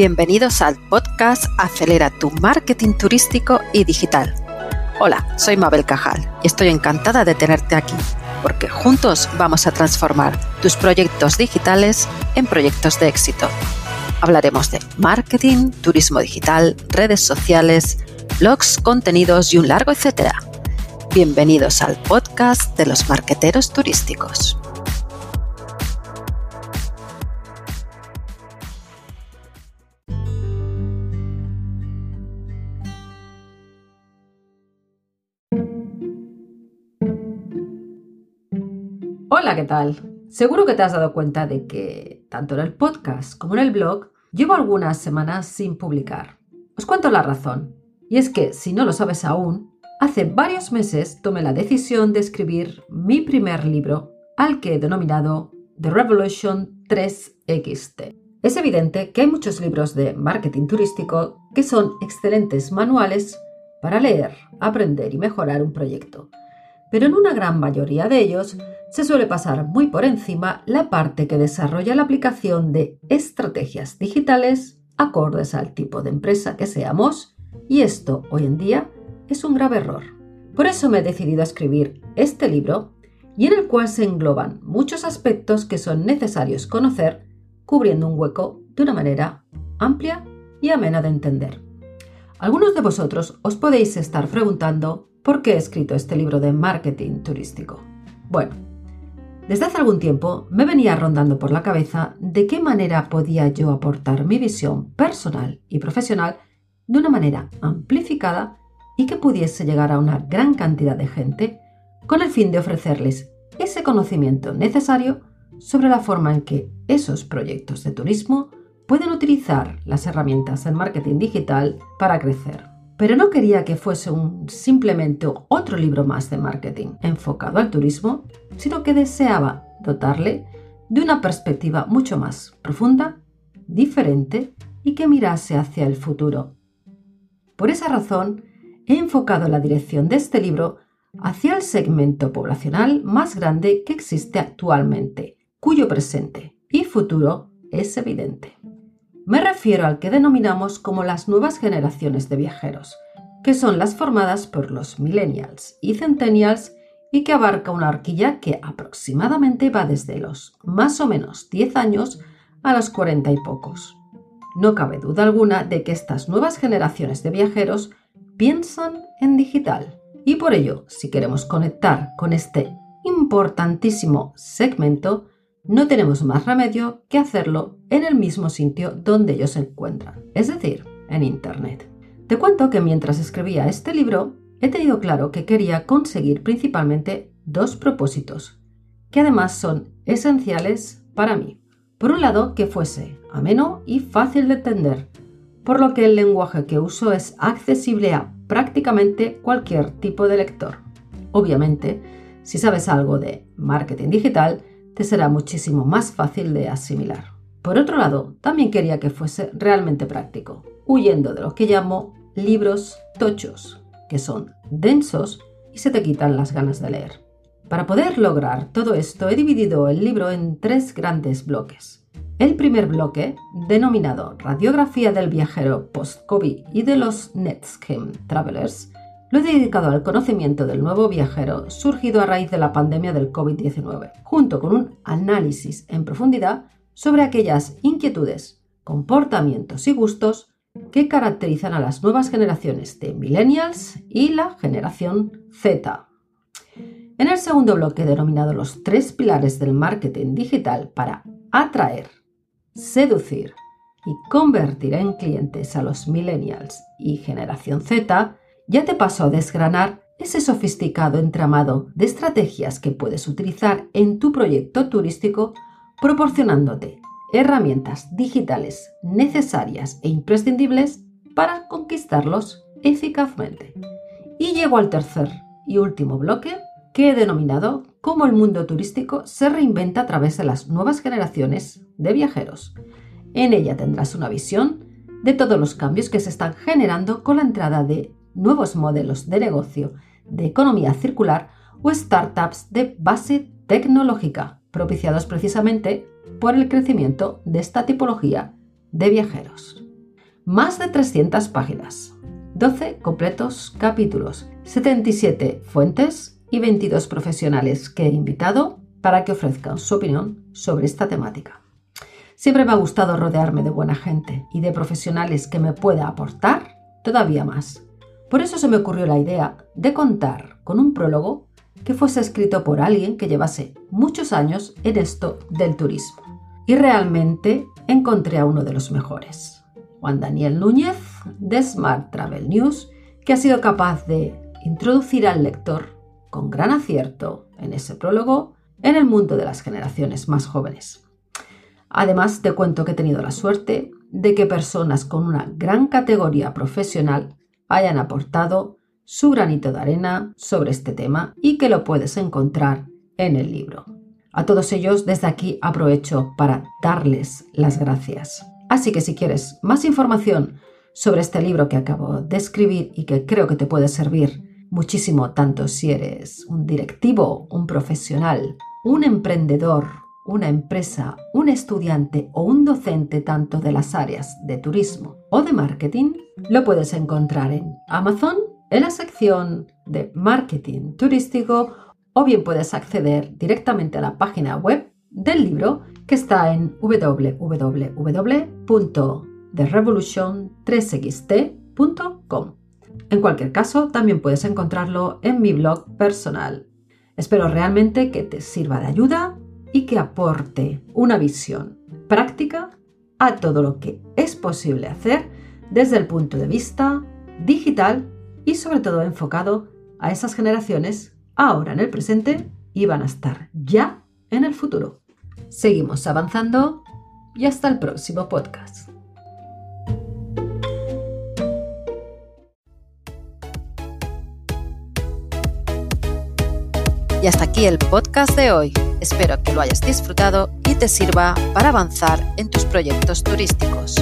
Bienvenidos al podcast Acelera tu marketing turístico y digital. Hola, soy Mabel Cajal y estoy encantada de tenerte aquí, porque juntos vamos a transformar tus proyectos digitales en proyectos de éxito. Hablaremos de marketing, turismo digital, redes sociales, blogs, contenidos y un largo etcétera. Bienvenidos al podcast de los marqueteros turísticos. Hola, ¿qué tal? Seguro que te has dado cuenta de que tanto en el podcast como en el blog llevo algunas semanas sin publicar. Os cuento la razón. Y es que, si no lo sabes aún, hace varios meses tomé la decisión de escribir mi primer libro, al que he denominado The Revolution 3XT. Es evidente que hay muchos libros de marketing turístico que son excelentes manuales para leer, aprender y mejorar un proyecto. Pero en una gran mayoría de ellos se suele pasar muy por encima la parte que desarrolla la aplicación de estrategias digitales acordes al tipo de empresa que seamos, y esto hoy en día es un grave error. Por eso me he decidido a escribir este libro y en el cual se engloban muchos aspectos que son necesarios conocer, cubriendo un hueco de una manera amplia y amena de entender. Algunos de vosotros os podéis estar preguntando por qué he escrito este libro de marketing turístico. Bueno, desde hace algún tiempo me venía rondando por la cabeza de qué manera podía yo aportar mi visión personal y profesional de una manera amplificada y que pudiese llegar a una gran cantidad de gente con el fin de ofrecerles ese conocimiento necesario sobre la forma en que esos proyectos de turismo pueden utilizar las herramientas del marketing digital para crecer. Pero no quería que fuese un simplemente otro libro más de marketing enfocado al turismo, sino que deseaba dotarle de una perspectiva mucho más profunda, diferente y que mirase hacia el futuro. Por esa razón, he enfocado la dirección de este libro hacia el segmento poblacional más grande que existe actualmente, cuyo presente y futuro es evidente. Me refiero al que denominamos como las nuevas generaciones de viajeros, que son las formadas por los millennials y centennials y que abarca una horquilla que aproximadamente va desde los más o menos 10 años a los 40 y pocos. No cabe duda alguna de que estas nuevas generaciones de viajeros piensan en digital y por ello, si queremos conectar con este importantísimo segmento, no tenemos más remedio que hacerlo en el mismo sitio donde ellos se encuentran, es decir, en Internet. Te cuento que mientras escribía este libro, he tenido claro que quería conseguir principalmente dos propósitos, que además son esenciales para mí. Por un lado, que fuese ameno y fácil de entender, por lo que el lenguaje que uso es accesible a prácticamente cualquier tipo de lector. Obviamente, si sabes algo de marketing digital, será muchísimo más fácil de asimilar. Por otro lado, también quería que fuese realmente práctico, huyendo de lo que llamo libros tochos, que son densos y se te quitan las ganas de leer. Para poder lograr todo esto he dividido el libro en tres grandes bloques. El primer bloque, denominado Radiografía del viajero post-COVID y de los NetScheme Travelers, lo he dedicado al conocimiento del nuevo viajero surgido a raíz de la pandemia del COVID-19, junto con un análisis en profundidad sobre aquellas inquietudes, comportamientos y gustos que caracterizan a las nuevas generaciones de millennials y la generación Z. En el segundo bloque denominado los tres pilares del marketing digital para atraer, seducir y convertir en clientes a los millennials y generación Z, ya te paso a desgranar ese sofisticado entramado de estrategias que puedes utilizar en tu proyecto turístico proporcionándote herramientas digitales necesarias e imprescindibles para conquistarlos eficazmente. Y llego al tercer y último bloque que he denominado cómo el mundo turístico se reinventa a través de las nuevas generaciones de viajeros. En ella tendrás una visión de todos los cambios que se están generando con la entrada de nuevos modelos de negocio de economía circular o startups de base tecnológica, propiciados precisamente por el crecimiento de esta tipología de viajeros. más de 300 páginas, 12 completos capítulos, 77 fuentes y 22 profesionales que he invitado para que ofrezcan su opinión sobre esta temática. Siempre me ha gustado rodearme de buena gente y de profesionales que me pueda aportar todavía más. Por eso se me ocurrió la idea de contar con un prólogo que fuese escrito por alguien que llevase muchos años en esto del turismo. Y realmente encontré a uno de los mejores, Juan Daniel Núñez de Smart Travel News, que ha sido capaz de introducir al lector con gran acierto en ese prólogo en el mundo de las generaciones más jóvenes. Además, te cuento que he tenido la suerte de que personas con una gran categoría profesional hayan aportado su granito de arena sobre este tema y que lo puedes encontrar en el libro. A todos ellos desde aquí aprovecho para darles las gracias. Así que si quieres más información sobre este libro que acabo de escribir y que creo que te puede servir muchísimo tanto si eres un directivo, un profesional, un emprendedor, una empresa, un estudiante o un docente tanto de las áreas de turismo o de marketing, lo puedes encontrar en Amazon en la sección de marketing turístico o bien puedes acceder directamente a la página web del libro que está en www.therevolution3xt.com. En cualquier caso, también puedes encontrarlo en mi blog personal. Espero realmente que te sirva de ayuda y que aporte una visión práctica a todo lo que es posible hacer desde el punto de vista digital y sobre todo enfocado a esas generaciones ahora en el presente y van a estar ya en el futuro. Seguimos avanzando y hasta el próximo podcast. Y hasta aquí el podcast de hoy. Espero que lo hayas disfrutado y te sirva para avanzar en tus proyectos turísticos.